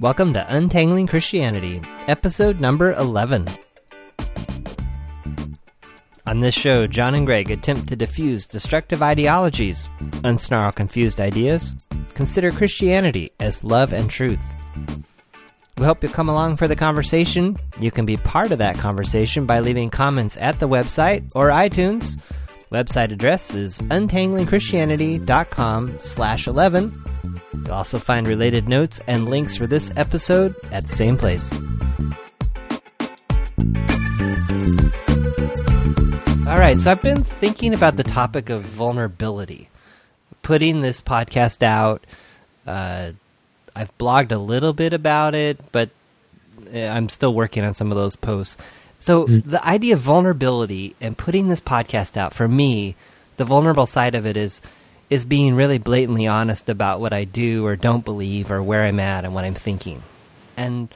Welcome to Untangling Christianity, episode number 11. On this show, John and Gregg attempt to diffuse destructive ideologies, unsnarl confused ideas, consider Christianity as love and truth. We hope you'll come along for the conversation. You can be part of that conversation by leaving comments at the website or iTunes. Website address is untanglingchristianity.com slash 11. You'll also find related notes and links for this episode at the same place. All right, so I've been thinking about the topic of vulnerability. Putting this podcast out, uh, I've blogged a little bit about it, but eh, I'm still working on some of those posts. So Mm. the idea of vulnerability and putting this podcast out for me, the vulnerable side of it is is being really blatantly honest about what I do or don't believe or where I'm at and what I'm thinking. And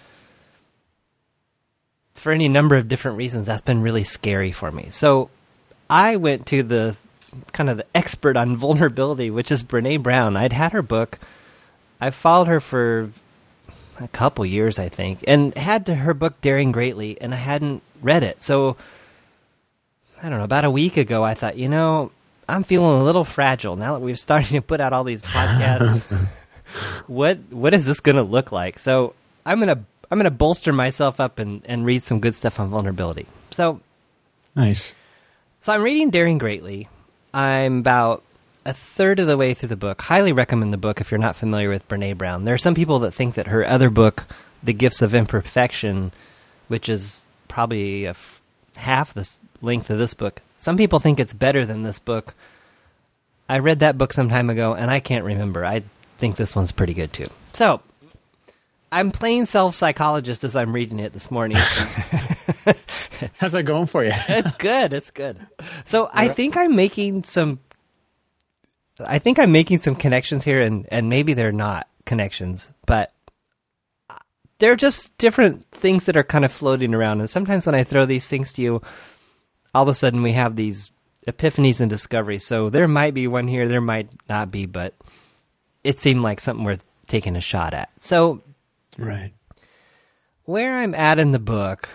for any number of different reasons that's been really scary for me. So I went to the kind of the expert on vulnerability, which is Brene Brown. I'd had her book. I followed her for a couple years, I think, and had her book Daring Greatly, and I hadn't read it. So I don't know. About a week ago, I thought, you know, I'm feeling a little fragile now that we're starting to put out all these podcasts. what what is this going to look like? So I'm gonna I'm gonna bolster myself up and and read some good stuff on vulnerability. So Nice. so I'm reading Daring Greatly. I'm about a third of the way through the book. Highly recommend the book if you're not familiar with Brene Brown. There are some people that think that her other book, The Gifts of Imperfection, which is probably a f- half the length of this book, some people think it's better than this book. I read that book some time ago and I can't remember. I think this one's pretty good too. So, I'm playing self psychologist as I'm reading it this morning. How's that going for you? it's good. It's good. So I think I'm making some. I think I'm making some connections here, and and maybe they're not connections, but they're just different things that are kind of floating around. And sometimes when I throw these things to you, all of a sudden we have these epiphanies and discoveries. So there might be one here, there might not be, but it seemed like something worth taking a shot at. So right. where I'm at in the book,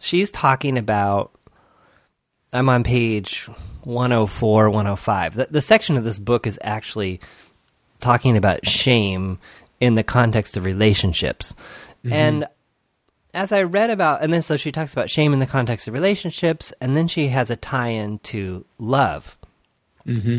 she's talking about. I'm on page 104, 105. The, the section of this book is actually talking about shame in the context of relationships. Mm-hmm. And as I read about, and then so she talks about shame in the context of relationships, and then she has a tie in to love. Mm-hmm.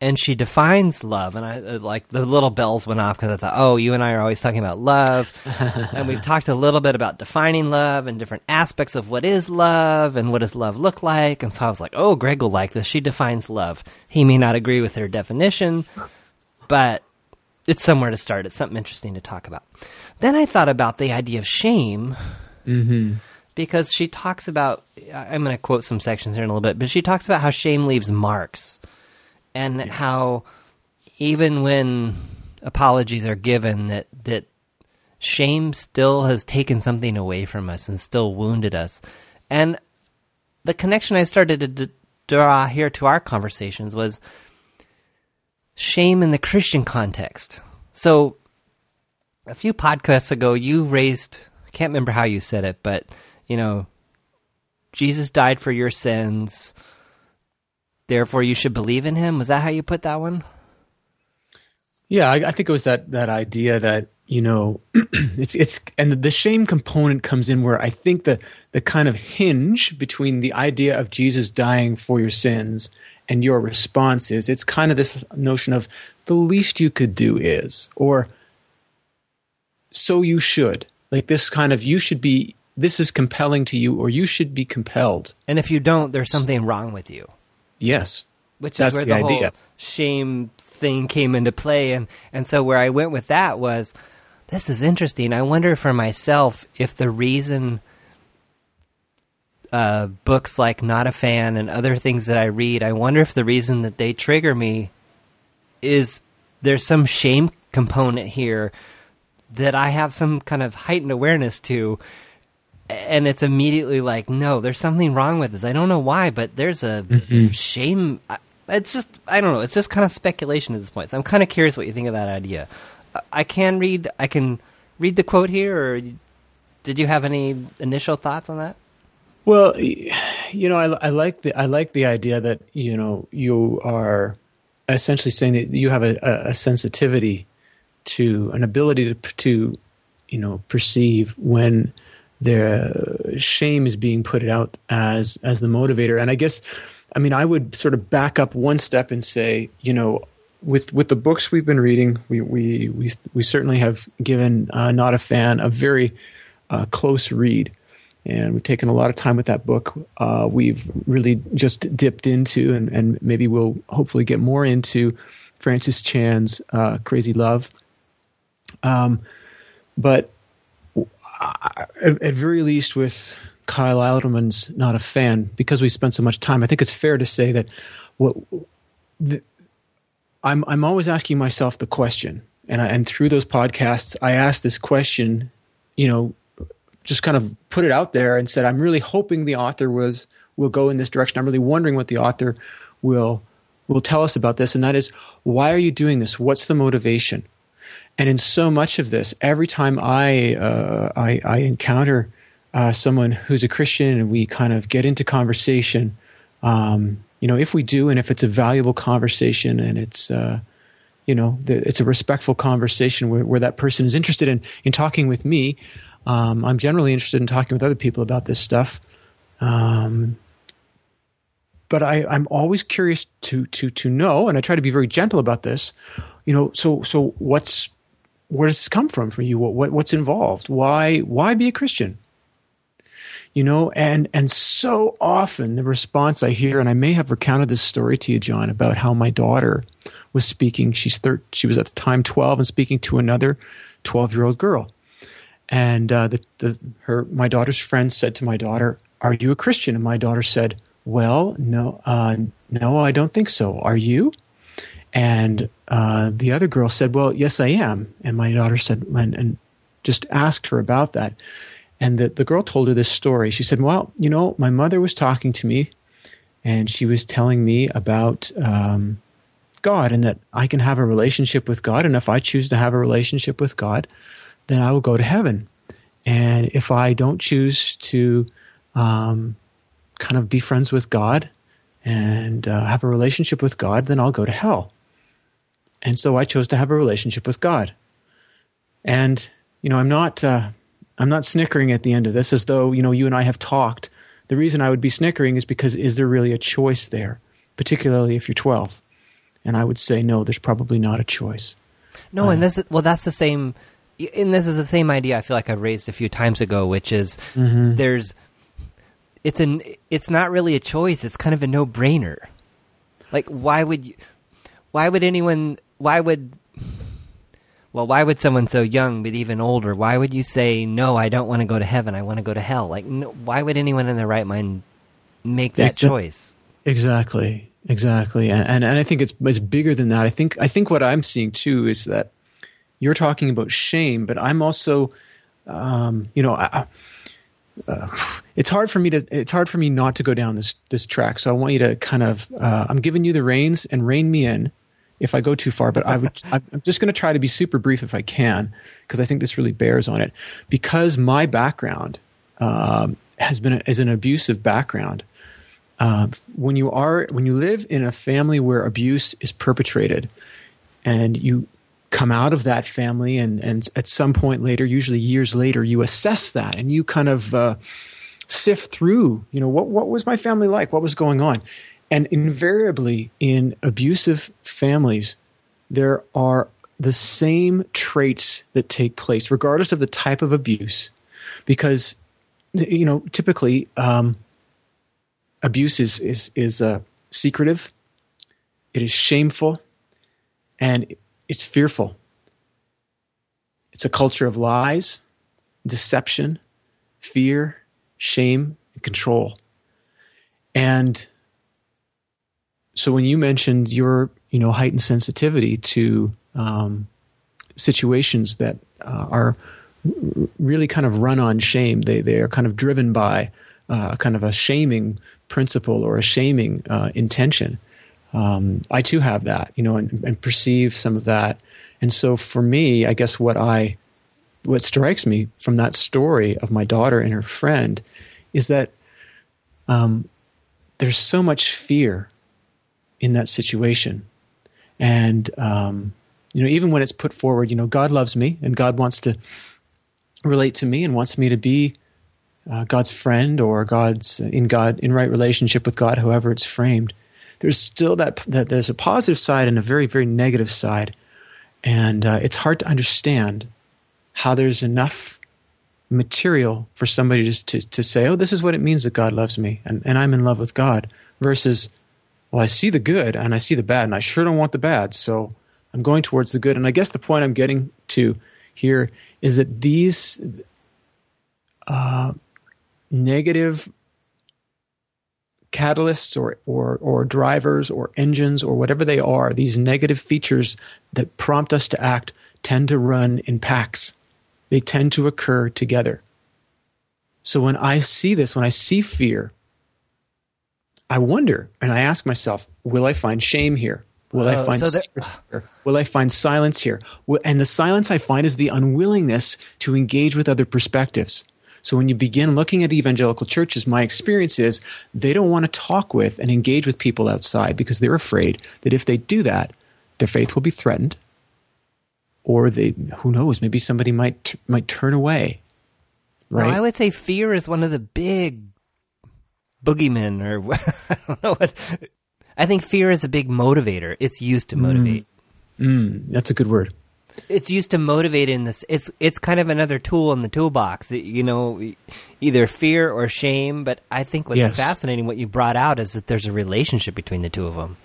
and she defines love and i uh, like the little bells went off because i thought oh you and i are always talking about love. And we've talked a little bit about defining love and different aspects of what is love and what does love look like. And so i was like oh gregg will like this. She defines love. He may not agree with her definition but it's somewhere to start. It's something interesting to talk about then i thought about the idea of shame Mm-hmm. because she talks about I'm going to quote some sections here in a little bit, but she talks about how shame leaves marks and how even when apologies are given that that shame still has taken something away from us and still wounded us. And the connection I started to d- draw here to our conversations was shame in the Christian context. So a few podcasts ago you raised I can't remember how you said it, but you know, Jesus died for your sins. Therefore, you should believe in him. Was that how you put that one? Yeah, I, I think it was that that idea that you know it's it's and the shame component comes in where I think the the kind of hinge between the idea of Jesus dying for your sins and your response is it's kind of this notion of the least you could do is or so you should like this kind of you should be this is compelling to you or you should be compelled And if you don't, there's something wrong with you. yes Which That's is where the the, whole idea. shame thing came into play. And, and so where I went with that was this is interesting. I wonder for myself if the reason uh, books like Not a Fan and other things that I read, I wonder if the reason that they trigger me is there's some shame component here that I have some kind of heightened awareness to. And it's immediately like, no, there's something wrong with this. I don't know why, but there's a mm-hmm. shame. It's just, I don't know. It's just kind of speculation at this point. So I'm kind of curious what you think of that idea. I- I can read, I can read the quote here, or did you have any initial thoughts on that? Well, you know, I, I like the I like the idea that you know you are essentially saying that you have a, a sensitivity to an ability to to you know perceive when the shame is being put out as as the motivator and i guess i mean i would sort of back up one step and say you know with with the books we've been reading we we we, we certainly have given uh, not a fan a very uh, close read and we've taken a lot of time with that book. Uh, we've really just dipped into, and, and, maybe we'll hopefully get more into Francis Chan's uh, Crazy Love. Um, but I, at, very least, with Kyle Idleman's not a fan because we spent so much time. I think it's fair to say that what the, I'm I'm always asking myself the question, and I, and through those podcasts, I ask this question, you know, just kind of put it out there and said, I'm really hoping the author was will go in this direction. I'm really wondering what the author will will tell us about this, and that is why are you doing this? What's the motivation? And in so much of this, every time I uh, I, I, encounter uh, someone who's a Christian and we kind of get into conversation, um, you know, if we do, and if it's a valuable conversation and it's uh, you know the, it's a respectful conversation where, where that person is interested in in talking with me, um, I'm generally interested in talking with other people about this stuff. Um, but I, I'm always curious to to to know, and I try to be very gentle about this. You know, so so what's where does this come from for you? What, what what's involved? Why why be a Christian? You know, and and so often the response I hear, and I may have recounted this story to you, John, about how my daughter was speaking. She's thir- she was at the time twelve and speaking to another twelve year old girl, and uh, the, the, her, my daughter's friend said to my daughter, "Are you a Christian?" And my daughter said, "Well, no, uh, no, I don't think so. Are you?" And uh, the other girl said, "Well, yes, I am." And my daughter said, and, and just asked her about that. And the, the girl told her this story. She said, "Well, you know, my mother was talking to me, and she was telling me about." Um, God, and that I can have a relationship with God, and if I choose to have a relationship with God, then I will go to heaven. And if I don't choose to um, kind of be friends with God and uh, have a relationship with God, then I'll go to hell. And so I chose to have a relationship with God. And you know, I'm not uh, I'm not snickering at the end of this as though you know you and I have talked. The reason I would be snickering is because is there really a choice there, particularly if you're 12? And I would say no, there's probably not a choice. No, uh, and this is, well, that's the same and this is the same idea I feel like I've raised a few times ago, which is mm-hmm. there's it's an it's not really a choice. It's kind of a no brainer. Like why would you, why would anyone why would well why would someone so young but even older why would you say no I don't want to go to heaven I want to go to hell? Like no, why would anyone in their right mind make that choice? exactly exactly and, and and I think it's it's bigger than that. I think I think what I'm seeing too is that you're talking about shame, but I'm also, um, you know, I, uh, it's hard for me to it's hard for me not to go down this this track. So I want you to kind of uh, I'm giving you the reins and rein me in if I go too far. But I would I'm just going to try to be super brief if I can because I think this really bears on it. Because my background um, has been a, is an abusive background. Uh, when you are when you live in a family where abuse is perpetrated, and you come out of that family and, and at some point later, usually years later, you assess that and you kind of uh, sift through, you know, what, what was my family like? What was going on? And invariably in abusive families, there are the same traits that take place, regardless of the type of abuse, because, you know, typically um, abuse is, is, is uh, secretive, it is shameful, and it's fearful. It's a culture of lies, deception, fear, shame, and control. And so when you mentioned your, you know, heightened sensitivity to um, situations that uh, are really kind of run on shame, they they are kind of driven by uh, kind of a shaming principle or a shaming uh, intention um, I too have that, you know, and, and, perceive some of that. And so for me, I guess what I what strikes me from that story of my daughter and her friend is that um, there's so much fear in that situation, and um, you know, even when it's put forward, you know, God loves me and God wants to relate to me and wants me to be uh, God's friend or God's in God in right relationship with God, however it's framed. There's still that that there's a positive side and a very very negative side, and uh, it's hard to understand how there's enough material for somebody to, to to say, oh, this is what it means that God loves me and, and I'm in love with God, versus, well, I see the good and I see the bad, and I sure don't want the bad, so I'm going towards the good. And I guess the point I'm getting to here is that these uh, negative catalysts or, or, or drivers or engines or whatever they are, these negative features that prompt us to act tend to run in packs. They tend to occur together. So when I see this, when I see fear, I wonder and I ask myself, will I find shame here? Will I oh, find so there, Will I find silence here? And the silence I find is the unwillingness to engage with other perspectives. So when you begin looking at evangelical churches, my experience is they don't want to talk with and engage with people outside because they're afraid that if they do that, their faith will be threatened, or they who knows maybe somebody might might turn away. Right? I would say fear is one of the big boogeymen, or I don't know what. I think fear is a big motivator. It's used to motivate. Mm, mm, that's a good word it's used to motivate in this it's it's kind of another tool in the toolbox you know either fear or shame but i think what's yes. fascinating what you brought out is that there's a relationship between the two of them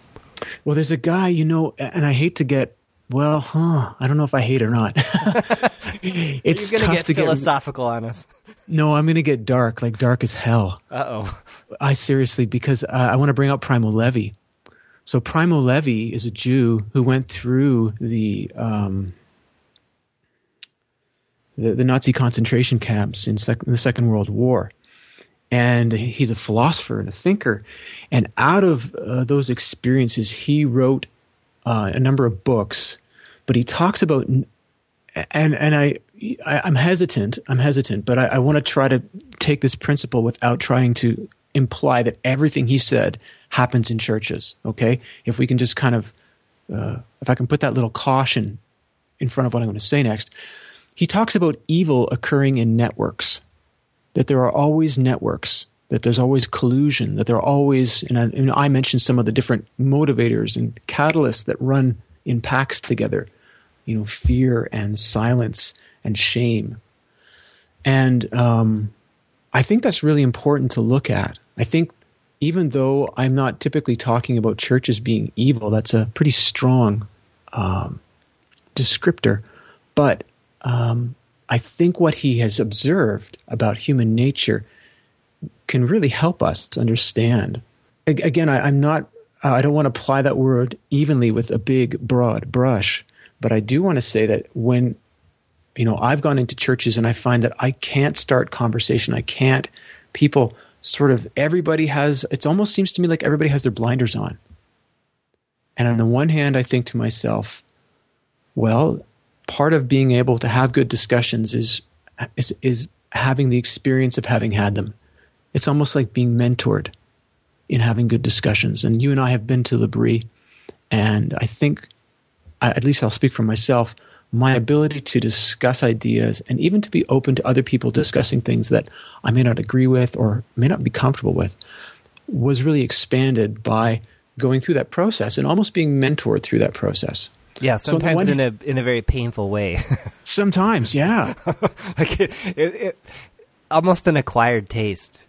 well there's a guy you know and i hate to get well huh i don't know if i hate or not it's You're gonna get to philosophical get, on us no i'm gonna get dark like dark as hell uh-oh i seriously because uh, i want to bring up primo levi so Primo Levi is a Jew who went through the um, the, the Nazi concentration camps in, sec- in the Second World War. And he's a philosopher and a thinker. And out of uh, those experiences, he wrote uh, a number of books. But he talks about, and and I, I am hesitant. I'm hesitant, but I, I want to try to take this principle without trying to imply that everything he said happens in churches. Okay, if we can just kind of, uh, if I can put that little caution in front of what I'm going to say next, he talks about evil occurring in networks, that there are always networks, that there's always collusion, that there are always, and I, and I mentioned some of the different motivators and catalysts that run in packs together, you know, fear and silence and shame. And um, I think that's really important to look at. I think even though I'm not typically talking about churches being evil, that's a pretty strong um, descriptor. But um, I think what he has observed about human nature can really help us understand. Again, I, am not. Uh, I don't want to apply that word evenly with a big, broad brush, but I do want to say that when you know I've gone into churches and I find that I can't start conversation. I can't. People sort of everybody has. It almost seems to me like everybody has their blinders on. And on the one hand, I think to myself, well, part of being able to have good discussions is is is having the experience of having had them. It's almost like being mentored in having good discussions. And you and I have been to L'Abri, and I think, at least I'll speak for myself, my ability to discuss ideas and even to be open to other people discussing things that I may not agree with or may not be comfortable with was really expanded by going through that process and almost being mentored through that process. Yeah, sometimes so in a in a very painful way. sometimes, yeah, like it, it, it, almost an acquired taste.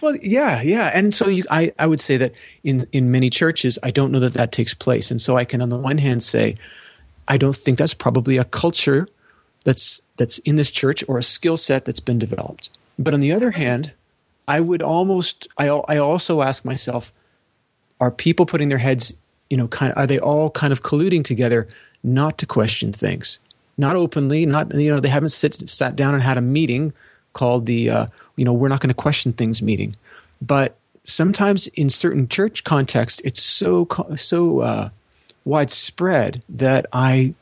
Well, yeah, yeah, and so you, I I would say that in in many churches, I don't know that that takes place, and so I can on the one hand say, I don't think that's probably a culture that's that's in this church or a skill set that's been developed. But on the other hand, I would almost I I also ask myself, are people putting their heads you know, kind of, are they all kind of colluding together not to question things, not openly, not you know, they haven't sit, sat down and had a meeting called the uh, you know, we're not going to question things meeting, but sometimes in certain church contexts, it's so so uh, widespread that I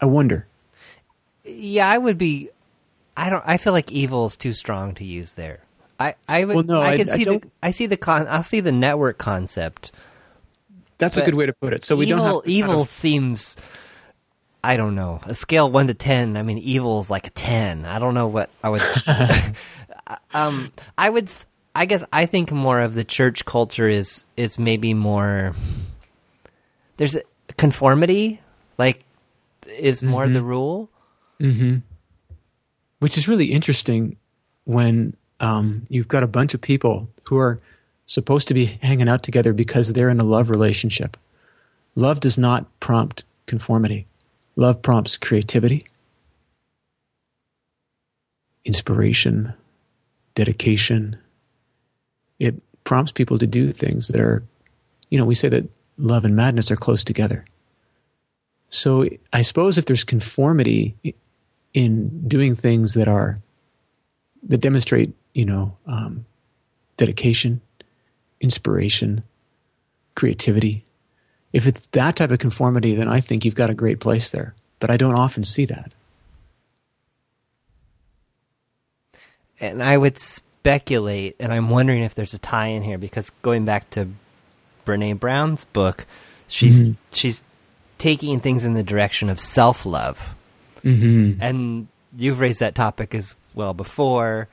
I wonder. Yeah, I would be I don't. I feel like evil is too strong to use there. I I would. Well, no, I I- could I see the. don't- I see the con. I'll see the network concept. That's a good way to put it. So we evil, don't have to kind evil of- seems. I don't know. A scale one to ten. I mean, evil is like a ten. I don't know what I would. um, I would. I guess I think more of the church culture is is maybe more. There's a conformity, like, is more Mm-hmm. the rule. which is really interesting when um, you've got a bunch of people who are supposed to be hanging out together because they're in a love relationship. Love does not prompt conformity. Love prompts creativity, inspiration, dedication. It prompts people to do things that are, you know, we say that love and madness are close together. So I suppose if there's conformity in doing things that are that demonstrate, you know, um, dedication, inspiration, creativity. If it's that type of conformity, then I think you've got a great place there. But I don't often see that. and I would speculate, and I'm wondering if there's a tie in here because going back to Brene Brown's book, she's Mhm. she's taking things in the direction of self love, Mm-hmm. and you've raised that topic as well before,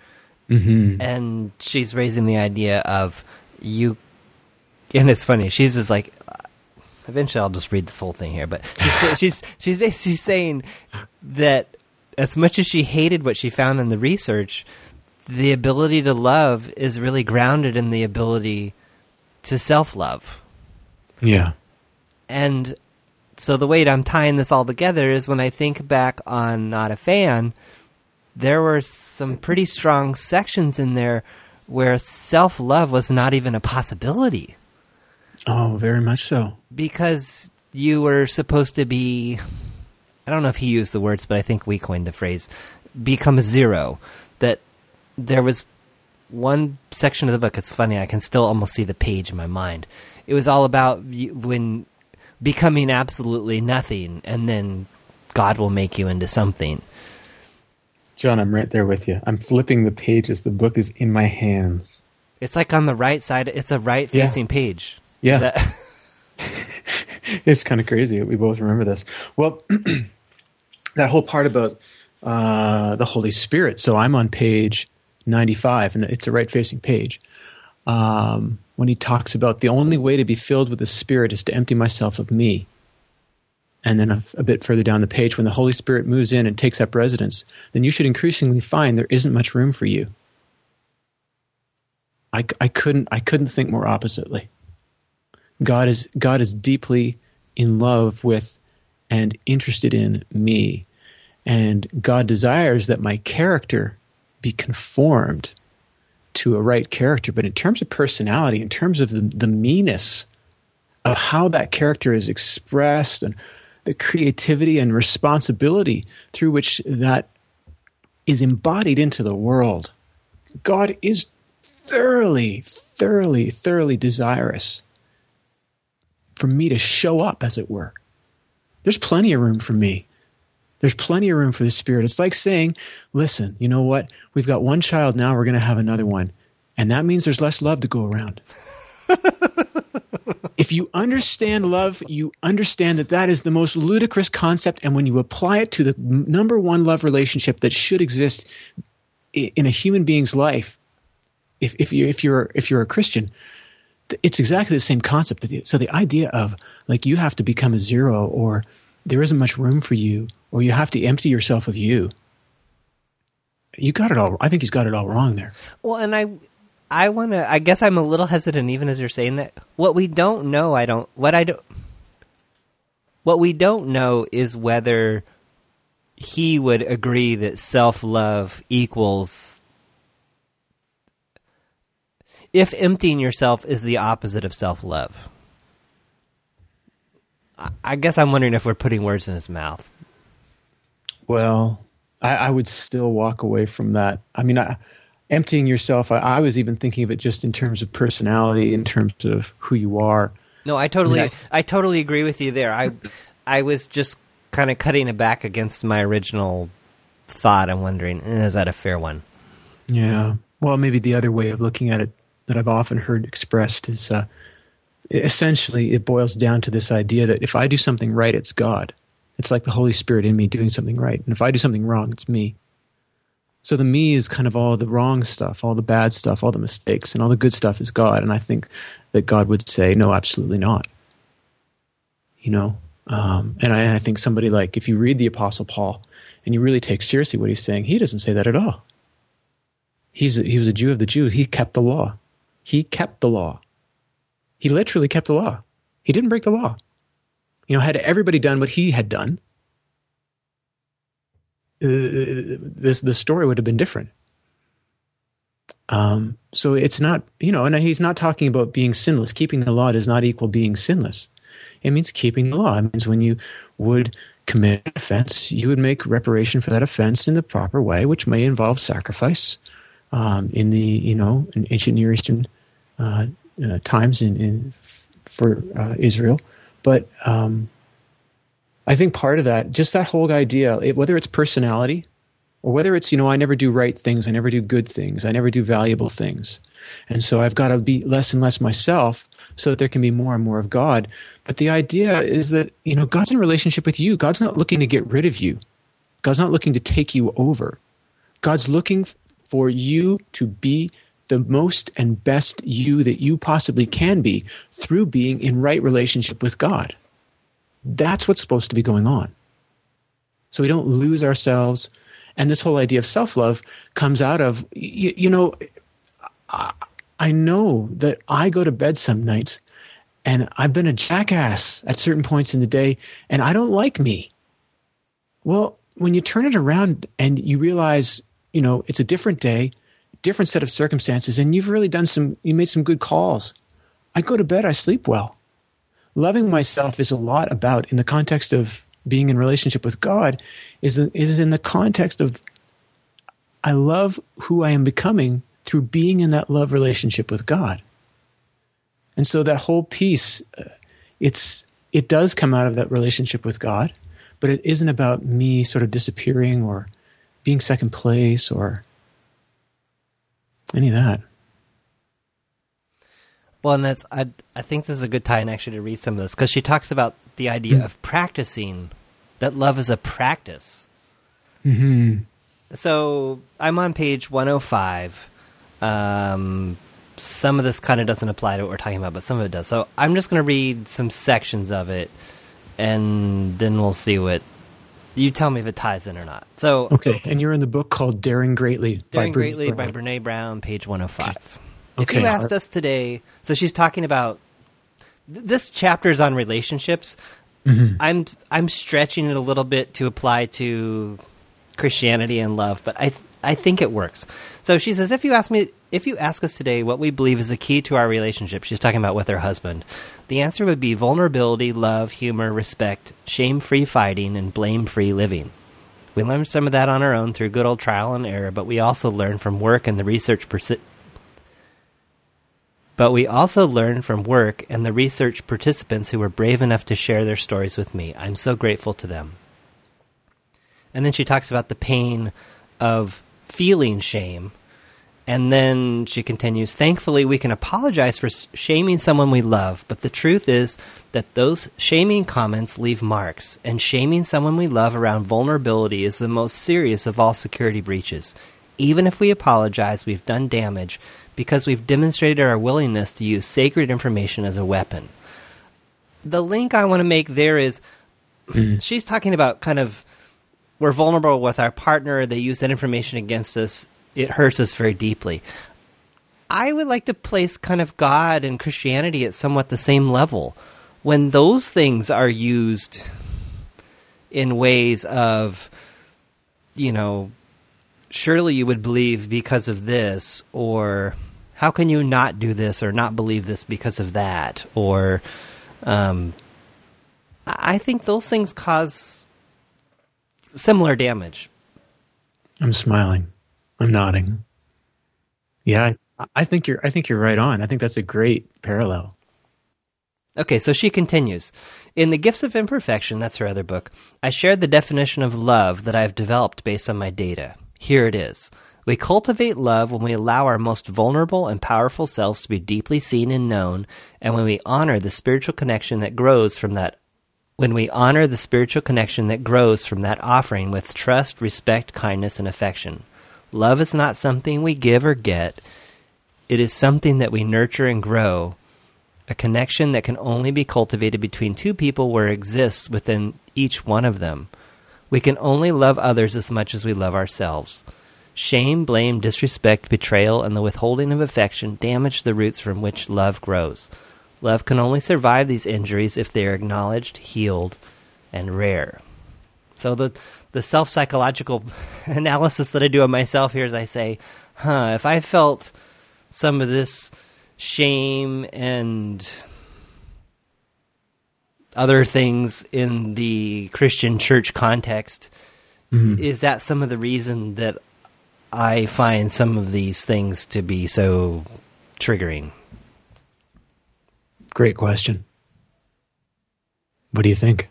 Mm-hmm. and she's raising the idea of you, and it's funny. She's just like. Eventually, I'll just read this whole thing here, but she's she's she's basically saying that as much as she hated what she found in the research, the ability to love is really grounded in the ability to self love. Yeah. And so the way that I'm tying this all together is when I think back on Not a Fan, there were some pretty strong sections in there where self love was not even a possibility Oh, very much so. because you were supposed to be I don't know if he used the words, but I think we coined the phrase become a zero. That there was one section of the book, it's funny, I can still almost see the page in my mind. It was all about when becoming absolutely nothing and then God will make you into something. John, I'm right there with you. I'm flipping the pages. The book is in my hands. It's like on the right side, it's a right Yeah. facing page. Yeah. That- it's kind of crazy that we both remember this. Well, that whole part about uh, the Holy Spirit. So I'm on page 95, and it's a right facing page. Um, when he talks about the only way to be filled with the Spirit is to empty myself of me. And then a, a bit further down the page, when the Holy Spirit moves in and takes up residence, then you should increasingly find there isn't much room for you. I, I couldn't I couldn't think more oppositely. God is God is deeply in love with and interested in me. And God desires that my character be conformed to a right character. But in terms of personality, in terms of the, the meanness of how that character is expressed and the creativity and responsibility through which that is embodied into the world, God is thoroughly, thoroughly, thoroughly desirous for me to show up, as it were. There's plenty of room for me. There's plenty of room for the Spirit. It's like saying, listen, you know what? We've got one child now, we're going to have another one. And that means there's less love to go around. if you understand love, you understand that that is the most ludicrous concept. And when you apply it to the number one love relationship that should exist in a human being's life, if, if, you, if, you're, if you're a Christian, it's exactly the same concept. So the idea of like you have to become a zero or there isn't much room for you or you have to empty yourself of you. You got it all. I think he's got it all wrong there. Well, and I, I want to. I guess I'm a little hesitant, even as you're saying that. What we don't know, I don't. What I don't. What we don't know is whether he would agree that self love equals. If emptying yourself is the opposite of self love. I- guess I'm wondering if we're putting words in his mouth. Well, I, I would still walk away from that. I mean, I, emptying yourself, I, I was even thinking of it just in terms of personality, in terms of who you are. No, I totally, Yeah. I totally agree with you there. I, I was just kind of cutting it back against my original thought, I'm wondering, eh, is that a fair one? Yeah. Well, maybe the other way of looking at it that I've often heard expressed is uh, essentially it boils down to this idea that if I do something right, it's God. It's like the Holy Spirit in me doing something right. And if I do something wrong, it's me. So the me is kind of all the wrong stuff, all the bad stuff, all the mistakes, and all the good stuff is God. And I think that God would say, no, absolutely not. You know? Um, and I, I think somebody like, if you read the Apostle Paul and you really take seriously what he's saying, he doesn't say that at all. He's he was a Jew of the Jew. He kept the law. He kept the law. He literally kept the law. He didn't break the law. You know, had everybody done what he had done, uh, this the story would have been different. Um, so it's not, you know, and he's not talking about being sinless. Keeping the law does not equal being sinless. It means keeping the law. It means when you would commit an offense, you would make reparation for that offense in the proper way, which may involve sacrifice. Um, in the, you know, in ancient Near Eastern uh, uh, times in, in for uh, Israel, but um, I think part of that, just that whole idea, it, whether it's personality or whether it's, you know, I never do right things, I never do good things, I never do valuable things. And so I've got to be less and less myself so that there can be more and more of God. But the idea is that, you know, God's in relationship with you. God's not looking to get rid of you, God's not looking to take you over. God's looking for you to be the most and best you that you possibly can be through being in right relationship with God. That's what's supposed to be going on. So we don't lose ourselves. And this whole idea of self love comes out of, you, you know, I, I know that I go to bed some nights and I've been a jackass at certain points in the day and I don't like me. Well, when you turn it around and you realize, you know, it's a different day, different set of circumstances, and you've really done some, you made some good calls. I go to bed, I sleep well loving myself is a lot about in the context of being in relationship with God is is in the context of I love who I am becoming through being in that love relationship with God. And so that whole piece uh, it's it does come out of that relationship with God, but it isn't about me sort of disappearing or being second place or any of that. Well, and that's I I think this is a good time actually to read some of this because she talks about the idea mm-hmm. of practicing that love is a practice. Mm-hmm. So I'm on page 105. Um, some of this kind of doesn't apply to what we're talking about, but some of it does. So I'm just going to read some sections of it, and then we'll see what you tell me if it ties in or not. So okay, and you're in the book called Daring Greatly. Daring by Greatly Brene by Brene Brown, page 105. Okay. If okay. you asked us today, so she's talking about th- this chapter is on relationships. Mm-hmm. I'm I'm stretching it a little bit to apply to Christianity and love, but I th- I think it works. So she says, if you ask me, if you ask us today what we believe is the key to our relationship, she's talking about with her husband. The answer would be vulnerability, love, humor, respect, shame-free fighting, and blame-free living. We learned some of that on our own through good old trial and error, but we also learn from work and the research persi- but we also learned from work and the research participants who were brave enough to share their stories with me. I'm so grateful to them. And then she talks about the pain of feeling shame. And then she continues, thankfully, we can apologize for shaming someone we love, but the truth is that those shaming comments leave marks, and shaming someone we love around vulnerability is the most serious of all security breaches. Even if we apologize, we've done damage, because we've demonstrated our willingness to use sacred information as a weapon. The link I want to make there is mm-hmm. she's talking about kind of we're vulnerable with our partner, they use that information against us, it hurts us very deeply. I would like to place kind of God and Christianity at somewhat the same level. When those things are used in ways of, you know, surely you would believe because of this, or how can you not do this or not believe this because of that? Or, um, I think those things cause similar damage. I'm smiling. I'm nodding. Yeah, I, I think you're. I think you're right on. I think that's a great parallel. Okay, so she continues. In The Gifts of Imperfection, that's her other book, I shared the definition of love that I've developed based on my data. Here it is. We cultivate love when we allow our most vulnerable and powerful selves to be deeply seen and known, and when we honor the spiritual connection that grows from that when we honor the spiritual connection that grows from that offering with trust, respect, kindness, and affection. Love is not something we give or get. It is something that we nurture and grow a connection that can only be cultivated between two people where it exists within each one of them. We can only love others as much as we love ourselves. Shame, blame, disrespect, betrayal, and the withholding of affection damage the roots from which love grows. Love can only survive these injuries if they are acknowledged, healed, and rare. So the the self psychological analysis that I do of myself here is I say, huh, if I felt some of this shame and other things in the Christian church context, mm-hmm. is that some of the reason that I find some of these things to be so triggering? Great question. What do you think?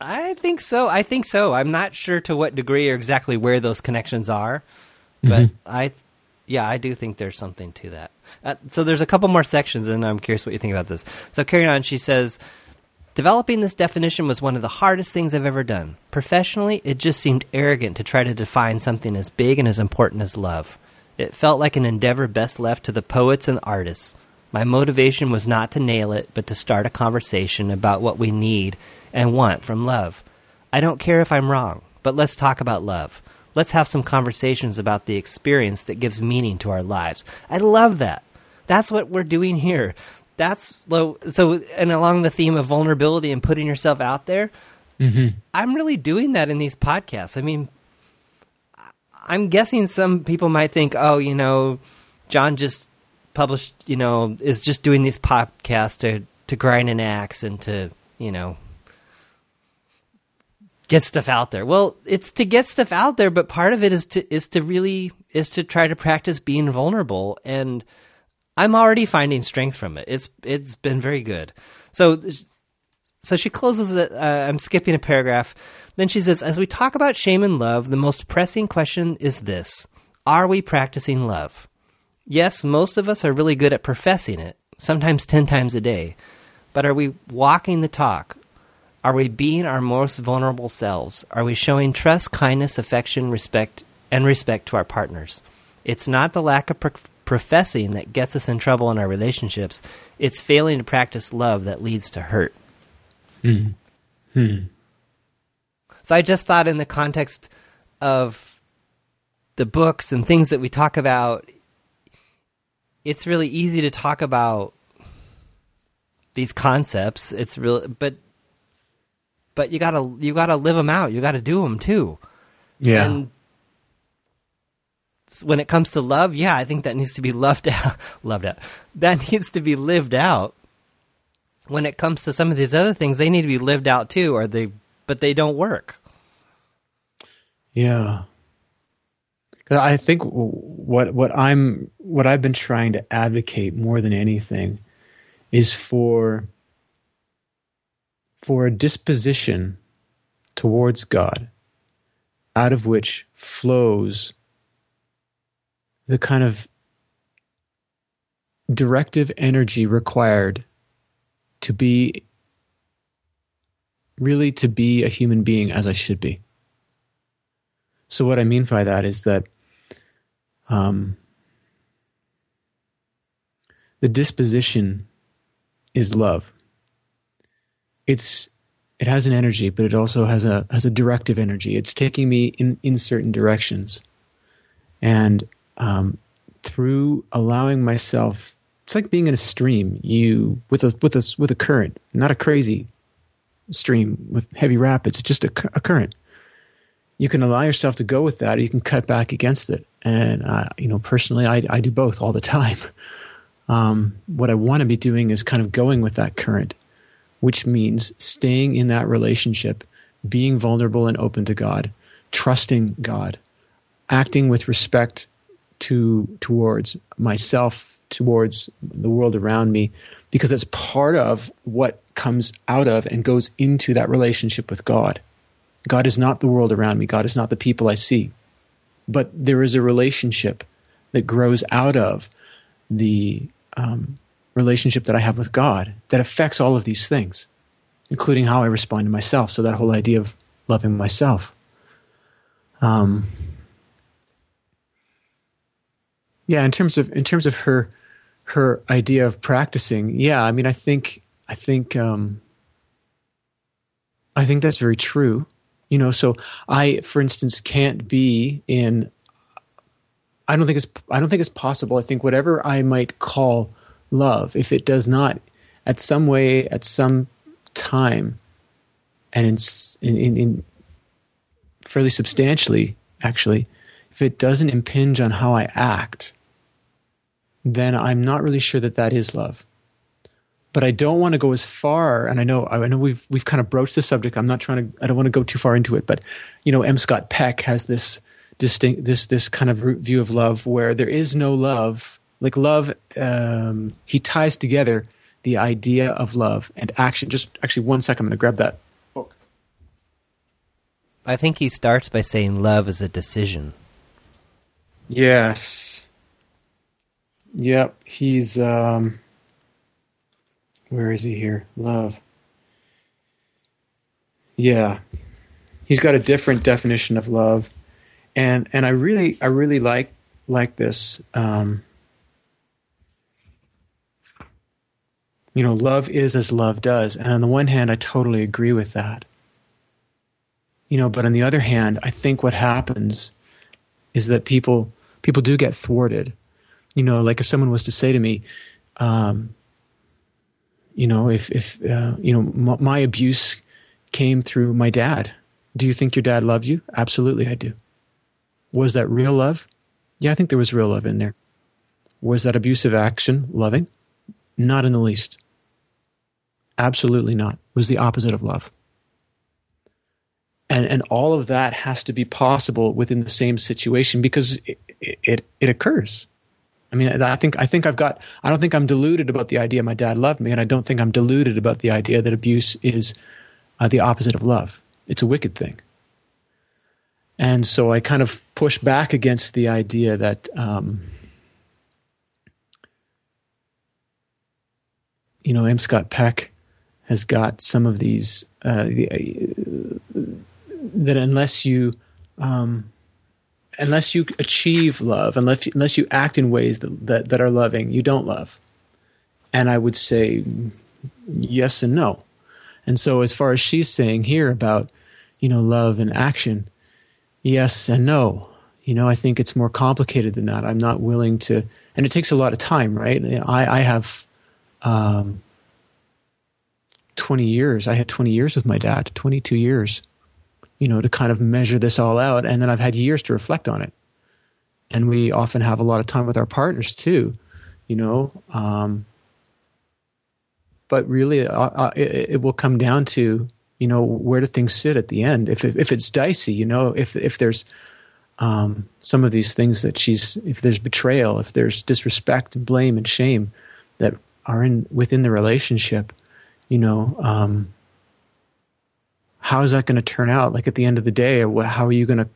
I think so. I think so. I'm not sure to what degree or exactly where those connections are, but mm-hmm. I, yeah, I do think there's something to that. Uh, so there's a couple more sections, and I'm curious what you think about this. So carrying on, she says, developing this definition was one of the hardest things I've ever done. Professionally, it just seemed arrogant to try to define something as big and as important as love. It felt like an endeavor best left to the poets and the artists. My motivation was not to nail it, but to start a conversation about what we need and want from love. I don't care if I'm wrong, but let's talk about love. Let's have some conversations about the experience that gives meaning to our lives. I love that. That's what we're doing here. That's so, and along the theme of vulnerability and putting yourself out there, mm-hmm. I'm really doing that in these podcasts. I mean, I'm guessing some people might think, oh, you know, John just published, you know, is just doing these podcasts to to grind an axe and to, you know, get stuff out there. Well, it's to get stuff out there, but part of it is to is to really is to try to practice being vulnerable and I'm already finding strength from it. It's it's been very good. So so she closes it uh, I'm skipping a paragraph. Then she says as we talk about shame and love, the most pressing question is this. Are we practicing love? Yes, most of us are really good at professing it, sometimes 10 times a day. But are we walking the talk? Are we being our most vulnerable selves? Are we showing trust, kindness, affection, respect, and respect to our partners? It's not the lack of pro- professing that gets us in trouble in our relationships. It's failing to practice love that leads to hurt. Hmm. Hmm. So I just thought, in the context of the books and things that we talk about, it's really easy to talk about these concepts. It's really, but but you gotta you gotta live them out. You gotta do them too. Yeah. And when it comes to love, yeah, I think that needs to be loved out. loved out. That needs to be lived out. When it comes to some of these other things, they need to be lived out too, or they but they don't work. Yeah. I think what what I'm what I've been trying to advocate more than anything is for for a disposition towards God out of which flows the kind of directive energy required to be really to be a human being as I should be. So, what I mean by that is that um, the disposition is love it's it has an energy, but it also has a has a directive energy. It's taking me in in certain directions, and um, through allowing myself, it's like being in a stream. You with a with a with a current, not a crazy stream with heavy rapids, just a, a current. You can allow yourself to go with that, or you can cut back against it. And uh, you know, personally, I I do both all the time. Um, what I want to be doing is kind of going with that current which means staying in that relationship, being vulnerable and open to God, trusting God, acting with respect to towards myself, towards the world around me, because it's part of what comes out of and goes into that relationship with God. God is not the world around me, God is not the people I see. But there is a relationship that grows out of the um, relationship that I have with God that affects all of these things, including how I respond to myself. So, that whole idea of loving myself. Um, yeah, in terms of in terms of her her idea of practicing, yeah, I mean, I think I think um, I think that's very true. You know, so I, for instance, can't be in. I don't think it's. I don't think it's possible. I think whatever I might call love, if it does not, at some way, at some time, and in in, in fairly substantially, actually, if it doesn't impinge on how I act, then I'm not really sure that that is love. But I don't want to go as far, and I know I know we've we've kind of broached the subject. I'm not trying to. I don't want to go too far into it, but you know, M. Scott Peck has this distinct this this kind of view of love where there is no love. Like love, um, he ties together the idea of love and action. Just actually, one second. I'm going to grab that book. I think he starts by saying love is a decision. Yes. Yep, he's um where is he here? Love. Yeah. He's got a different definition of love. And and I really I really like like this um you know, love is as love does. And on the one hand, I totally agree with that. You know, but on the other hand, I think what happens is that people people do get thwarted you know, like if someone was to say to me, um, you know, if if uh, you know my abuse came through my dad, do you think your dad loved you? Absolutely, I do. Was that real love? Yeah, I think there was real love in there. Was that abusive action loving? Not in the least. Absolutely not. It was the opposite of love. And and all of that has to be possible within the same situation because it, it, it occurs. I mean, I think I think I've got. I don't think I'm deluded about the idea my dad loved me, and I don't think I'm deluded about the idea that abuse is uh, the opposite of love. It's a wicked thing. And so I kind of push back against the idea that um, you know M. Scott Peck has got some of these uh, that unless you um, unless you achieve love, unless unless you act in ways that, that, that are loving, you don't love. And I would say yes and no. And so, as far as she's saying here about, you know, love and action, yes and no. You know, I think it's more complicated than that. I'm not willing to, and it takes a lot of time, right? I, I have um, 20 years. I had 20 years with my dad, 22 years you know, to kind of measure this all out. And then I've had years to reflect on it. And we often have a lot of time with our partners too, you know. Um, but really, uh, uh, it, it, will come down to, you know, where do things sit at the end? If, if, it's dicey, you know, if, if there's um, some of these things that she's, if there's betrayal, if there's disrespect and blame and shame that are in within the relationship, you know, um, how is that going to turn out? Like at the end of the day, how are you going to?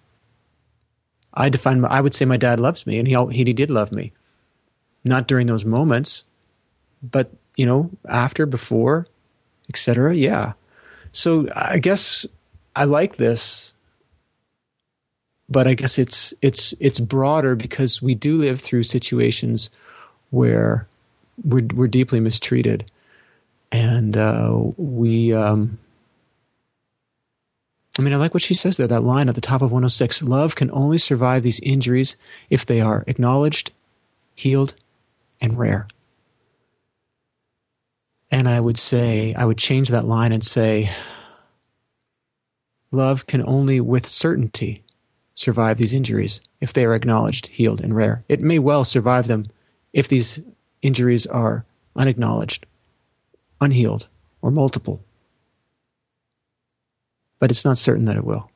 I define. My, I would say my dad loves me, and he he did love me. Not during those moments, but you know, after, before, etc. Yeah. So I guess I like this, but I guess it's it's it's broader because we do live through situations where we're we're deeply mistreated, and uh, we. Um, I mean, I like what she says there, that line at the top of 106 Love can only survive these injuries if they are acknowledged, healed, and rare. And I would say, I would change that line and say, Love can only with certainty survive these injuries if they are acknowledged, healed, and rare. It may well survive them if these injuries are unacknowledged, unhealed, or multiple but it's not certain that it will.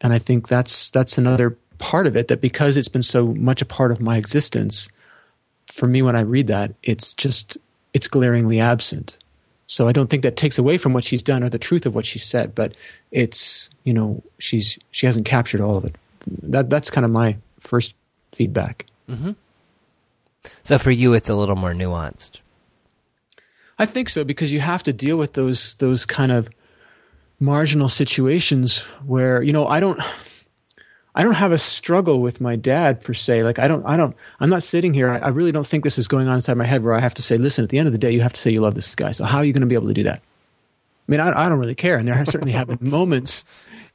And I think that's that's another part of it that because it's been so much a part of my existence, for me when I read that, it's just it's glaringly absent. So I don't think that takes away from what she's done or the truth of what she said, but it's you know she's she hasn't captured all of it. That that's kind of my first feedback. Mm-hmm. So for you, it's a little more nuanced. I think so because you have to deal with those those kind of marginal situations where you know I don't I don't have a struggle with my dad per se. Like I don't I don't I'm not sitting here. I, I really don't think this is going on inside my head where I have to say, listen, at the end of the day, you have to say you love this guy. So how are you going to be able to do that? I mean, I, I don't really care, and there certainly have been moments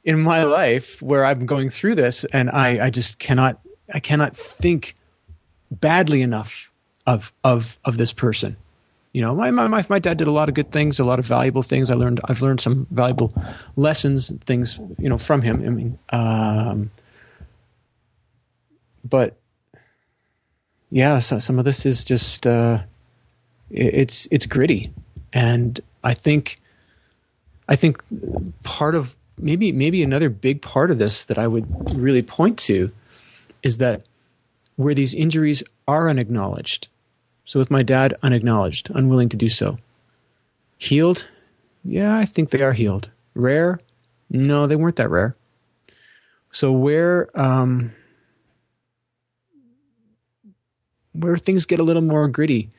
in my life where I'm going through this, and I I just cannot I cannot think badly enough of of of this person you know, my, my, my dad did a lot of good things, a lot of valuable things. I learned, I've learned some valuable lessons, and things, you know, from him. I mean, um, but yeah, so some of this is just, uh, it's, it's gritty. And I think, I think part of maybe, maybe another big part of this that I would really point to is that where these injuries are unacknowledged, so with my dad, unacknowledged, unwilling to do so. Healed? Yeah, I think they are healed. Rare? No, they weren't that rare. So where um, where things get a little more gritty,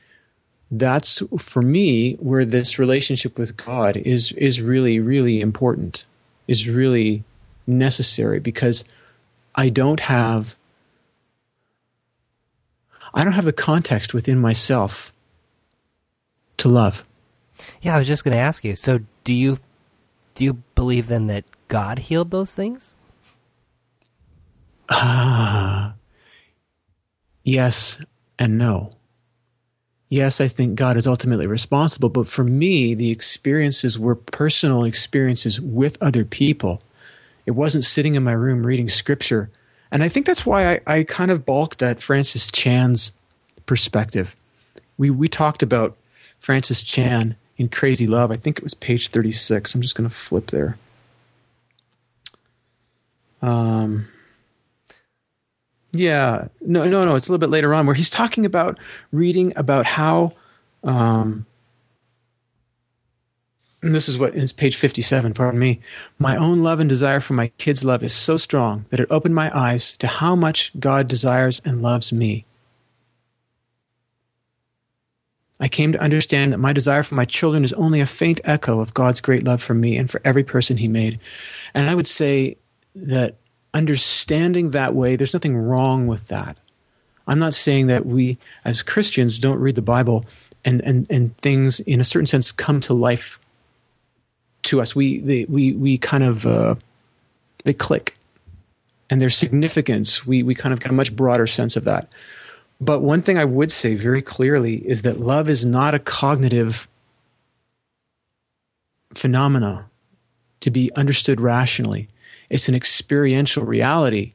that's for me where this relationship with God is is really really important, is really necessary because I don't have I don't have the context within myself to love. Yeah, I was just going to ask you. So, do you do you believe then that God healed those things? Ah, yes and no. Yes, I think God is ultimately responsible, but for me, the experiences were personal experiences with other people. It wasn't sitting in my room reading scripture and I think that's why I, I kind of balked at Francis Chan's perspective. We we talked about Francis Chan in Crazy Love. I think it was page 36. I'm just going to flip there. Um, yeah, no, no, no. It's a little bit later on where he's talking about reading about how um, and this is what is page 57, pardon me. My own love and desire for my kids' love is so strong that it opened my eyes to how much God desires and loves me. I came to understand that my desire for my children is only a faint echo of God's great love for me and for every person He made. And I would say that understanding that way, there's nothing wrong with that. I'm not saying that we as Christians don't read the Bible and, and, and things in a certain sense come to life to us. We they, we we kind of uh, they click, and their significance. We we kind of get a much broader sense of that. But one thing I would say very clearly is that love is not a cognitive phenomena to be understood rationally. It's an experiential reality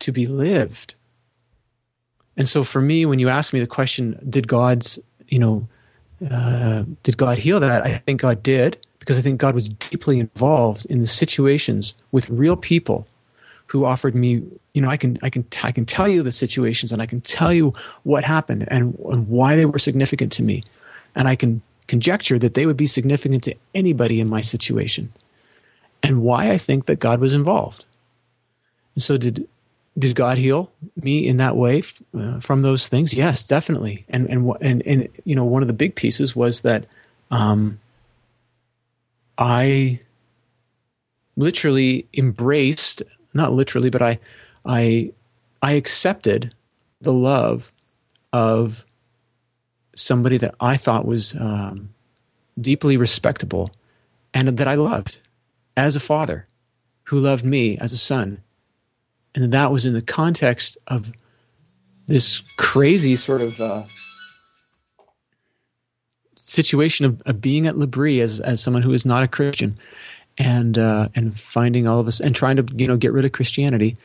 to be lived. And so for me, when you ask me the question, did God's, you know, uh, did God heal that? I think God did because I think God was deeply involved in the situations with real people who offered me. You know, I can I can I can tell you the situations and I can tell you what happened and, and why they were significant to me, and I can conjecture that they would be significant to anybody in my situation, and why I think that God was involved. And so did did God heal me in that way uh, from those things? Yes, definitely. And and and and you know, one of the big pieces was that um, I literally embraced, not literally, but I I I accepted the love of somebody that I thought was um, deeply respectable and that I loved as a father who loved me as a son and that was in the context of this crazy sort of uh, situation of, of, being at L'Abri as as someone who is not a Christian, and uh, and finding all of us and trying to you know get rid of Christianity,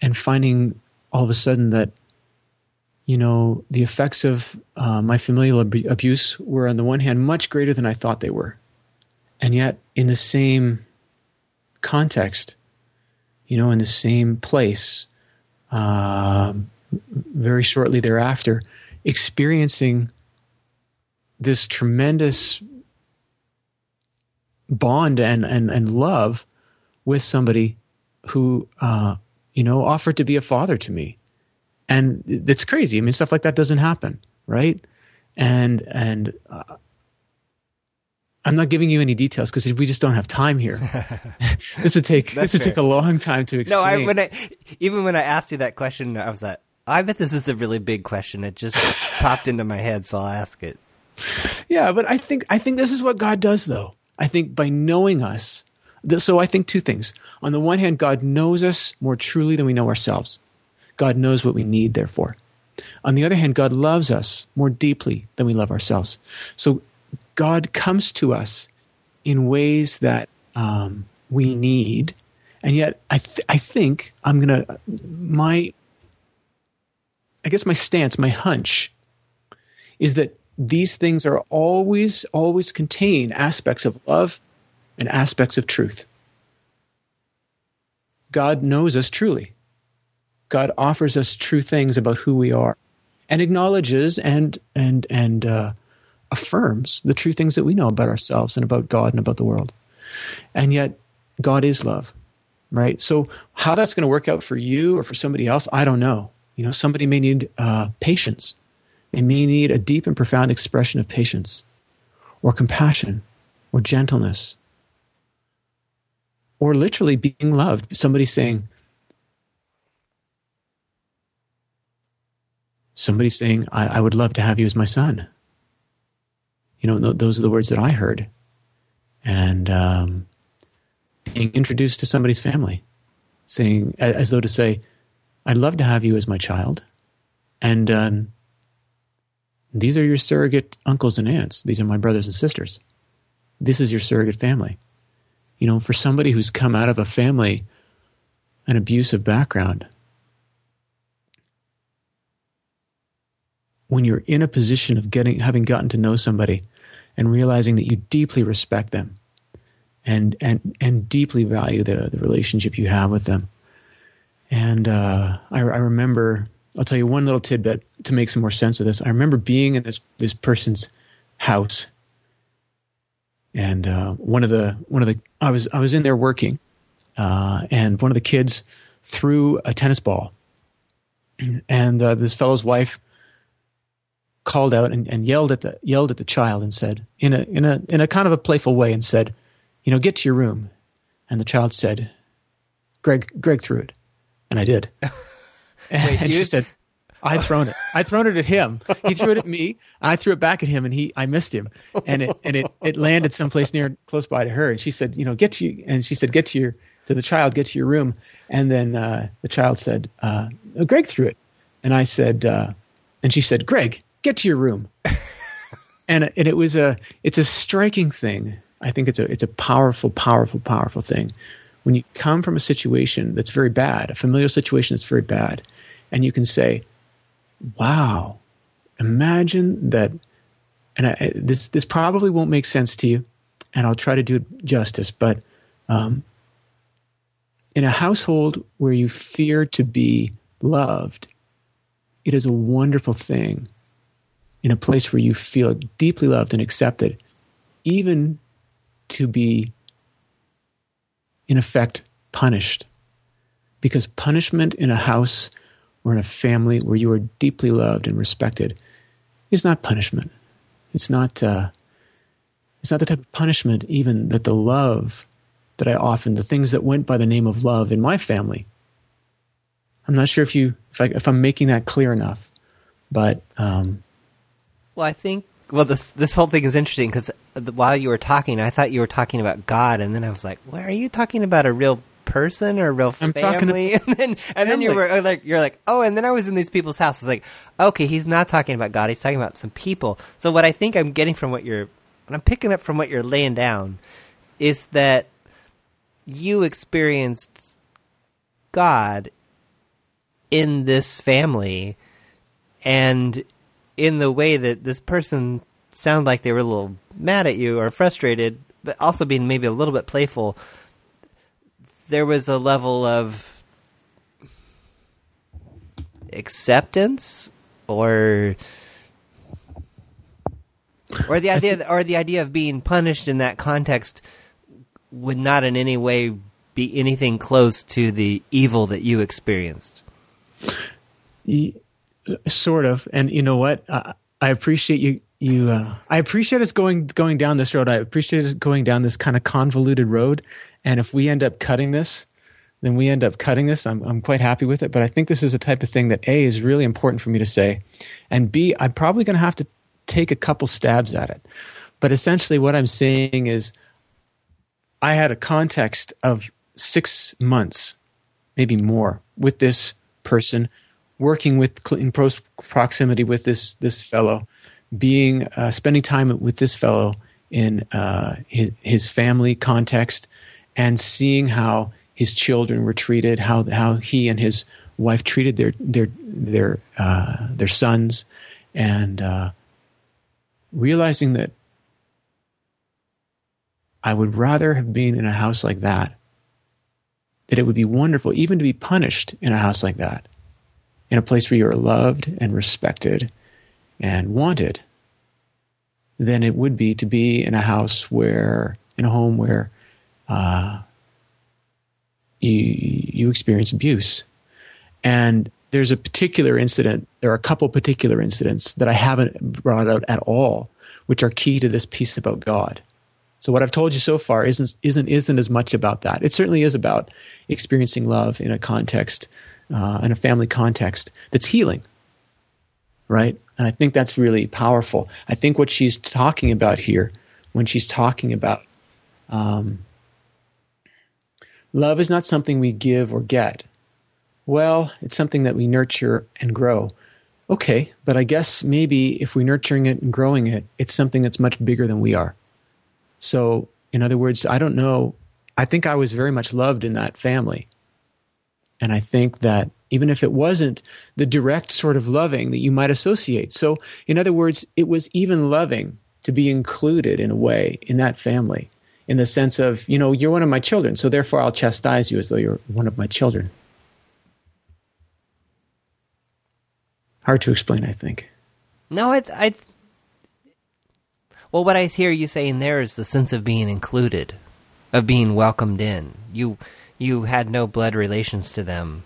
and finding all of a sudden that you know the effects of uh, my familial ab- abuse were on the one hand much greater than I thought they were, and yet in the same context you know, in the same place uh, very shortly thereafter, experiencing this tremendous bond and, and, and love with somebody who, uh, you know, offered to be a father to me. And it's crazy. I mean, stuff like that doesn't happen, right? And, and, uh, I'm not giving you any details because we just don't have time here. this would take this would fair. take a long time to explain. No, I, when I even when I asked you that question, I was like, I bet this is a really big question. It just popped into my head, so I'll ask it. Yeah, but I think I think this is what God does, though. I think by knowing us, so I think two things. On the one hand, God knows us more truly than we know ourselves. God knows what we need, therefore. On the other hand, God loves us more deeply than we love ourselves. So God comes to us in ways that um, we need, and yet I th- I think I'm gonna my I guess my stance, my hunch, is that these things are always always contain aspects of love and aspects of truth. God knows us truly. God offers us true things about who we are, and acknowledges and and and uh, affirms the true things that we know about ourselves and about God and about the world. And yet, God is love, right? So, how that's going to work out for you or for somebody else, I don't know. You know, somebody may need uh, patience. They may need a deep and profound expression of patience, or compassion, or gentleness, or literally being loved. Somebody saying, somebody saying, I, I would love to have you as my son you know, th- those are the words that I heard. And um, being introduced to somebody's family, saying, as, as, though to say, I'd love to have you as my child. And um, these are your surrogate uncles and aunts. These are my brothers and sisters. This is your surrogate family. You know, for somebody who's come out of a family, an abusive background, when you're in a position of getting having gotten to know somebody and realizing that you deeply respect them and and and deeply value the the relationship you have with them. And uh, I, I remember, I'll tell you one little tidbit to make some more sense of this. I remember being in this this person's house, and uh, one of the one of the I was I was in there working, uh, and one of the kids threw a tennis ball, and uh, this fellow's wife called out and, and yelled at the yelled at the child and said in a in a in a kind of a playful way and said, you know, get to your room. And the child said, Gregg Gregg threw it. And I did. Wait, and she said, I'd thrown it. I'd thrown it at him. He threw it at me. I threw it back at him, and he I missed him, and it and it it landed someplace near close by to her. And she said, you know, get to you. And she said, get to your to the child, get to your room. And then uh, the child said, uh, oh, Gregg threw it. And I said, uh, and she said, Gregg, get to your room. and and it was a it's a striking thing. I think it's a it's a powerful, powerful, powerful thing. When you come from a situation that's very bad, a familiar situation that's very bad, and you can say, "Wow, imagine that." And I, this this probably won't make sense to you, and I'll try to do it justice. But um, in a household where you fear to be loved, it is a wonderful thing in a place where you feel deeply loved and accepted, even to be, in effect, punished. Because punishment in a house or in a family where you are deeply loved and respected is not punishment. It's not. Uh, it's not the type of punishment even that the love that I often the things that went by the name of love in my family. I'm not sure if you if I if I'm making that clear enough, but um, well, I think well this this whole thing is interesting because while you were talking, I thought you were talking about God, and then I was like, "Well, are you talking about a real person or a real I'm family?" and then and family. then you were uh, like, "You're like, oh," and then I was in these people's houses, like, okay, he's not talking about God; he's talking about some people. So what I think I'm getting from what you're, what I'm picking up from what you're laying down, is that you experienced God in this family, and in the way that this person sounded like they were a little mad at you or frustrated, but also being maybe a little bit playful, there was a level of acceptance or or the idea, or the idea of being punished in that context would not in any way be anything close to the evil that you experienced. Sort of, and you know what? I, I appreciate you. You, uh, I appreciate us going going down this road. I appreciate us going down this kind of convoluted road. And if we end up cutting this, then we end up cutting this. I'm I'm quite happy with it. But I think this is a type of thing that a is really important for me to say, and b I'm probably going to have to take a couple stabs at it. But essentially, what I'm saying is, I had a context of six months, maybe more, with this person, working with in close proximity with this this fellow, being uh, spending time with this fellow in uh, his, his family context, and seeing how his children were treated, how how he and his wife treated their their their uh, their sons, and uh, realizing that I would rather have been in a house like that. That it would be wonderful even to be punished in a house like that, in a place where you are loved and respected and wanted, than it would be to be in a house where, in a home where uh, you, you experience abuse. And there's a particular incident, there are a couple particular incidents that I haven't brought out at all, which are key to this piece about God. So what I've told you so far isn't isn't isn't as much about that. It certainly is about experiencing love in a context, uh, in a family context that's healing, right? And I think that's really powerful. I think what she's talking about here, when she's talking about um, love, is not something we give or get. Well, it's something that we nurture and grow. Okay, but I guess maybe if we're nurturing it and growing it, it's something that's much bigger than we are. So, in other words, I don't know. I think I was very much loved in that family. And I think that even if it wasn't the direct sort of loving that you might associate. So, in other words, it was even loving to be included in a way in that family, in the sense of, you know, you're one of my children, so therefore I'll chastise you as though you're one of my children. Hard to explain, I think. No, I, I. Well, what I hear you saying there is the sense of being included, of being welcomed in. You, you had no blood relations to them,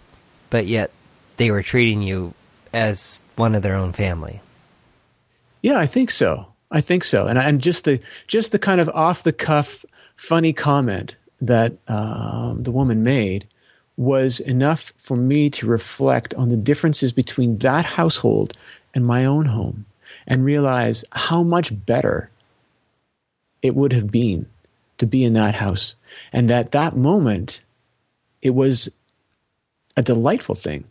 but yet they were treating you as one of their own family. Yeah, I think so. I think so. And and just the just the kind of off the cuff funny comment that um, the woman made was enough for me to reflect on the differences between that household and my own home and realize how much better it would have been to be in that house. And that that moment, it was a delightful thing.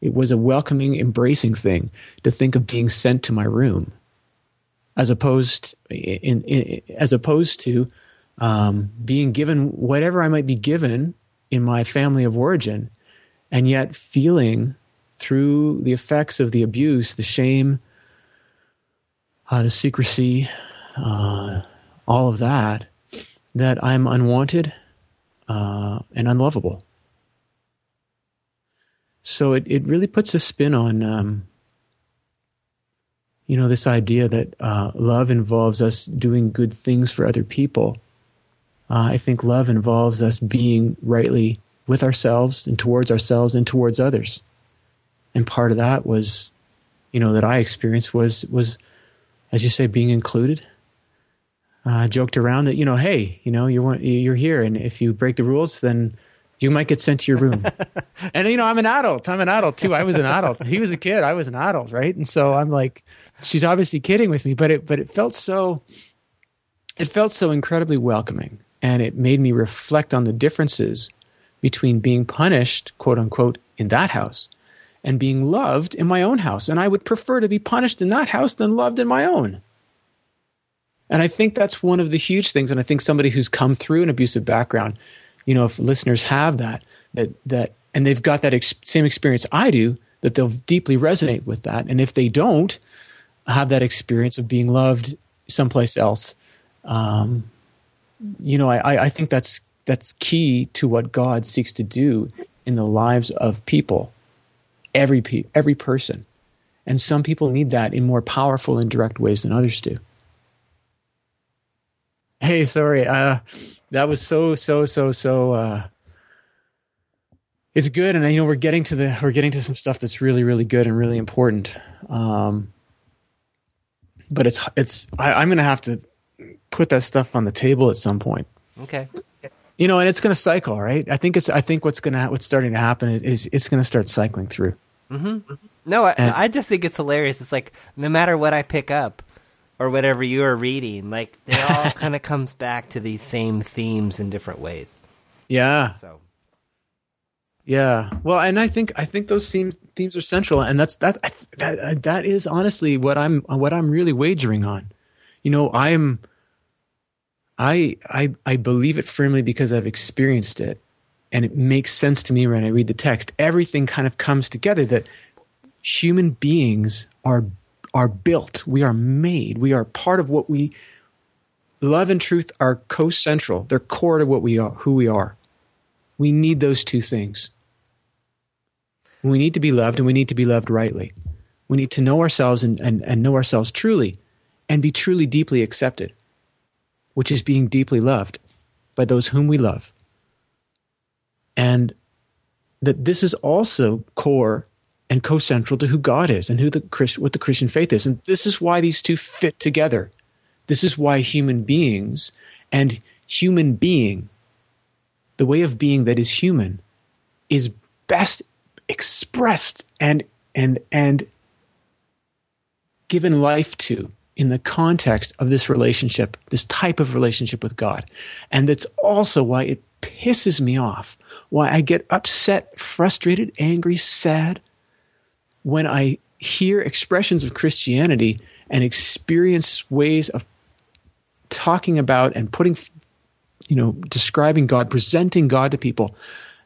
It was a welcoming, embracing thing to think of being sent to my room, as opposed in, in as opposed to um, being given whatever I might be given in my family of origin, and yet feeling through the effects of the abuse, the shame, uh, the secrecy, uh, all of that, that I'm unwanted uh, and unlovable. So it, it really puts a spin on, um, you know, this idea that uh, love involves us doing good things for other people uh, I think love involves us being rightly with ourselves and towards ourselves and towards others. And part of that was, you know, that I experienced was was, as you say, being included. Uh, I joked around that you know, hey, you know, you're you're here, and if you break the rules, then you might get sent to your room. and you know, I'm an adult. I'm an adult too. I was an adult. He was a kid. I was an adult, right? And so I'm like, she's obviously kidding with me, but it but it felt so. It felt so incredibly welcoming and it made me reflect on the differences between being punished, quote unquote, in that house and being loved in my own house. And I would prefer to be punished in that house than loved in my own. And I think that's one of the huge things. And I think somebody who's come through an abusive background, you know, if listeners have that, that, that, and they've got that ex- same experience I do, that they'll deeply resonate with that. And if they don't have that experience of being loved someplace else, um, you know, I, I think that's that's key to what God seeks to do in the lives of people, every pe- every person, and some people need that in more powerful and direct ways than others do. Hey, sorry. Uh, that was so so so so. Uh, it's good, and you know we're getting to the we're getting to some stuff that's really really good and really important. Um, but it's it's I, I'm going to have to put that stuff on the table at some point. Okay. You know, and it's going to cycle, right? I think it's I think what's going to what's starting to happen is, is it's going to start cycling through. Mm-hmm. No, I, And- I just think it's hilarious. It's like no matter what I pick up or whatever you are reading, like it all kind of comes back to these same themes in different ways. Yeah, So Yeah. Well, and I think I think those themes themes are central, and that's that that that is honestly what I'm what I'm really wagering on. You know, I'm I I I believe it firmly because I've experienced it, and it makes sense to me when I read the text. Everything kind of comes together that human beings are are built. We are made. We are part of what we love and truth are co-central. They're core to what we are, who we are. We need those two things. We need to be loved and we need to be loved rightly. We need to know ourselves and, and, and know ourselves truly and be truly deeply accepted, which is being deeply loved by those whom we love. And that this is also core and co-central to who God is and who the Christ, what the Christian faith is. And this is why these two fit together. This is why human beings and human being, the way of being that is human, is best expressed and and and given life to in the context of this relationship, this type of relationship with God. And that's also why it pisses me off, why I get upset, frustrated, angry, sad when I hear expressions of Christianity and experience ways of talking about and putting you know describing God, presenting God to people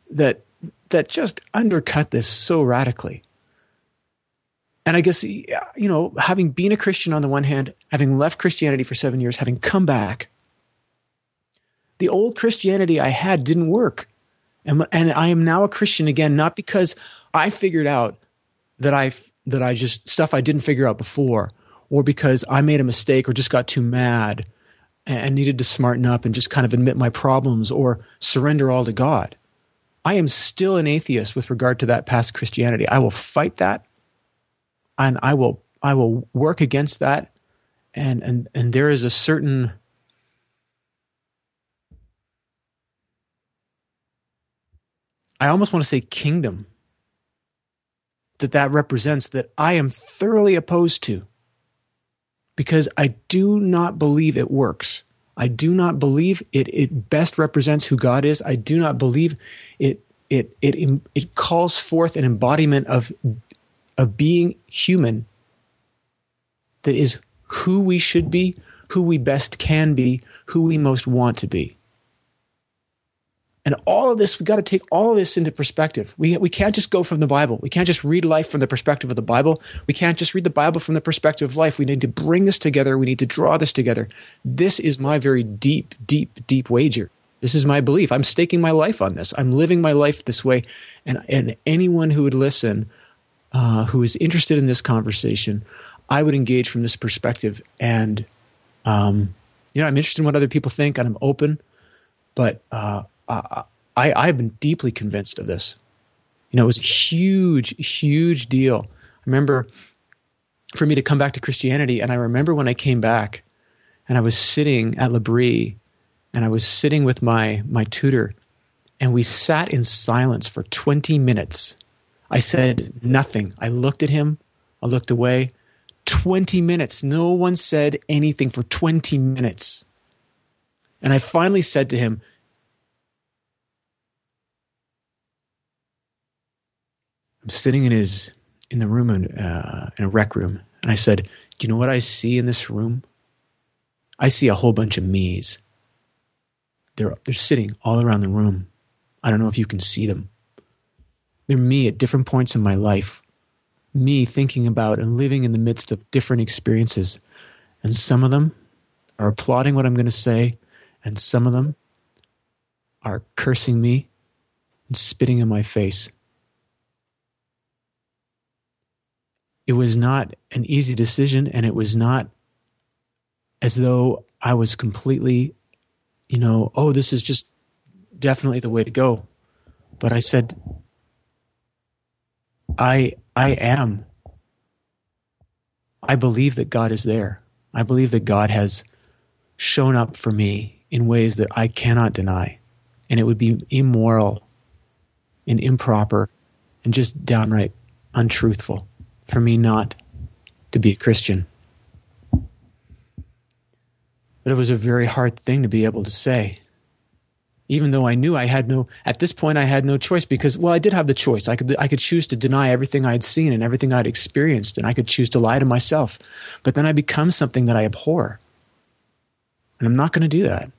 that that just undercut this so radically. And I guess you know, having been a Christian on the one hand, having left Christianity for 7 years, having come back, the old Christianity I had didn't work. And and I am now a Christian again not because I figured out that I that I just stuff I didn't figure out before or because I made a mistake or just got too mad and needed to smarten up and just kind of admit my problems or surrender all to God. I am still an atheist with regard to that past Christianity. I will fight that and I will I will work against that and and and there is a certain I almost want to say kingdom that that represents that I am thoroughly opposed to because I do not believe it works. I do not believe it, it best represents who God is. I do not believe it, it, it, it calls forth an embodiment of, of being human that is who we should be, who we best can be, who we most want to be. And all of this, we got to take all of this into perspective. We, we can't just go from the Bible. We can't just read life from the perspective of the Bible. We can't just read the Bible from the perspective of life. We need to bring this together. We need to draw this together. This is my very deep, deep, deep wager. This is my belief. I'm staking my life on this. I'm living my life this way. And, and anyone who would listen, uh, who is interested in this conversation, I would engage from this perspective. And, um, you know, I'm interested in what other people think and I'm open. But, uh, I, I've been deeply convinced of this. You know, it was a huge, huge deal. I remember for me to come back to Christianity, and I remember when I came back, and I was sitting at L'Abri, and I was sitting with my my tutor, and we sat in silence for twenty minutes. I said nothing. I looked at him. I looked away. Twenty minutes. No one said anything for twenty minutes. And I finally said to him, I'm sitting in his in the room in, uh, in a rec room, and I said, "Do you know what I see in this room? I see a whole bunch of me's. They're they're sitting all around the room. I don't know if you can see them. They're me at different points in my life, me thinking about and living in the midst of different experiences, and some of them are applauding what I'm going to say, and some of them are cursing me and spitting in my face." It was not an easy decision and it was not as though I was completely you know, oh, this is just definitely the way to go. But I said, I I am. I believe that God is there. I believe that God has shown up for me in ways that I cannot deny. And it would be immoral and improper and just downright untruthful for me not to be a Christian. But it was a very hard thing to be able to say. Even though I knew I had no, at this point, I had no choice because, well, I did have the choice. I could, I could choose to deny everything I'd seen and everything I'd experienced, and I could choose to lie to myself. But then I become something that I abhor. And I'm not going to do that.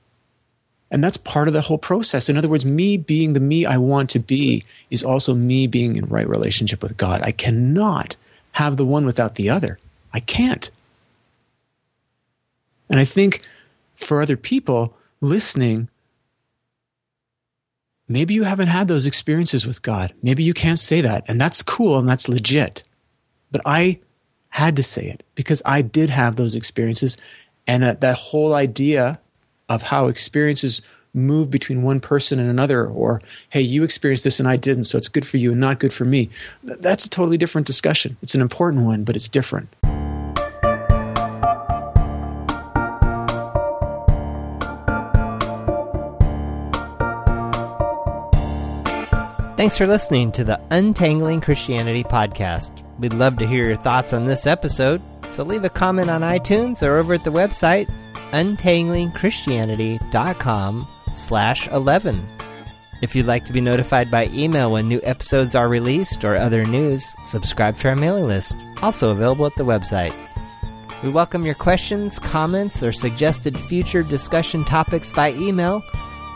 And that's part of the whole process. In other words, me being the me I want to be is also me being in right relationship with God. I cannot have the one without the other. I can't. And I think for other people listening, maybe you haven't had those experiences with God. Maybe you can't say that, and that's cool and that's legit. But I had to say it because I did have those experiences, and that, that whole idea of how experiences move between one person and another, or hey, you experienced this and I didn't, so it's good for you and not good for me. That's a totally different discussion. It's an important one, but it's different. Thanks for listening to the Untangling Christianity podcast. We'd love to hear your thoughts on this episode, so leave a comment on iTunes or over at the website untanglingchristianity.com slash 11. If you'd like to be notified by email when new episodes are released or other news, subscribe to our mailing list, also available at the website. We welcome your questions, comments, or suggested future discussion topics by email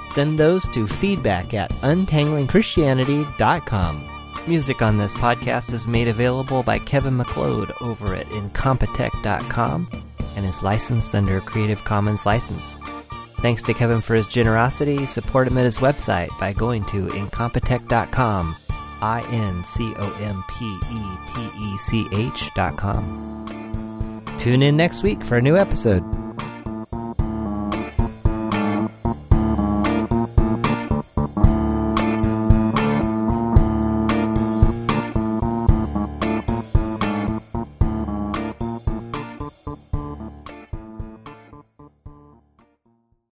send those to feedback at untanglingchristianity.com. Music on this podcast is made available by Kevin MacLeod over at incompetech.com and is licensed under a Creative Commons license. Thanks to Kevin for his generosity. Support him at his website by going to incompetech.com. I N C O M P E T E C H.com. Tune in next week for a new episode.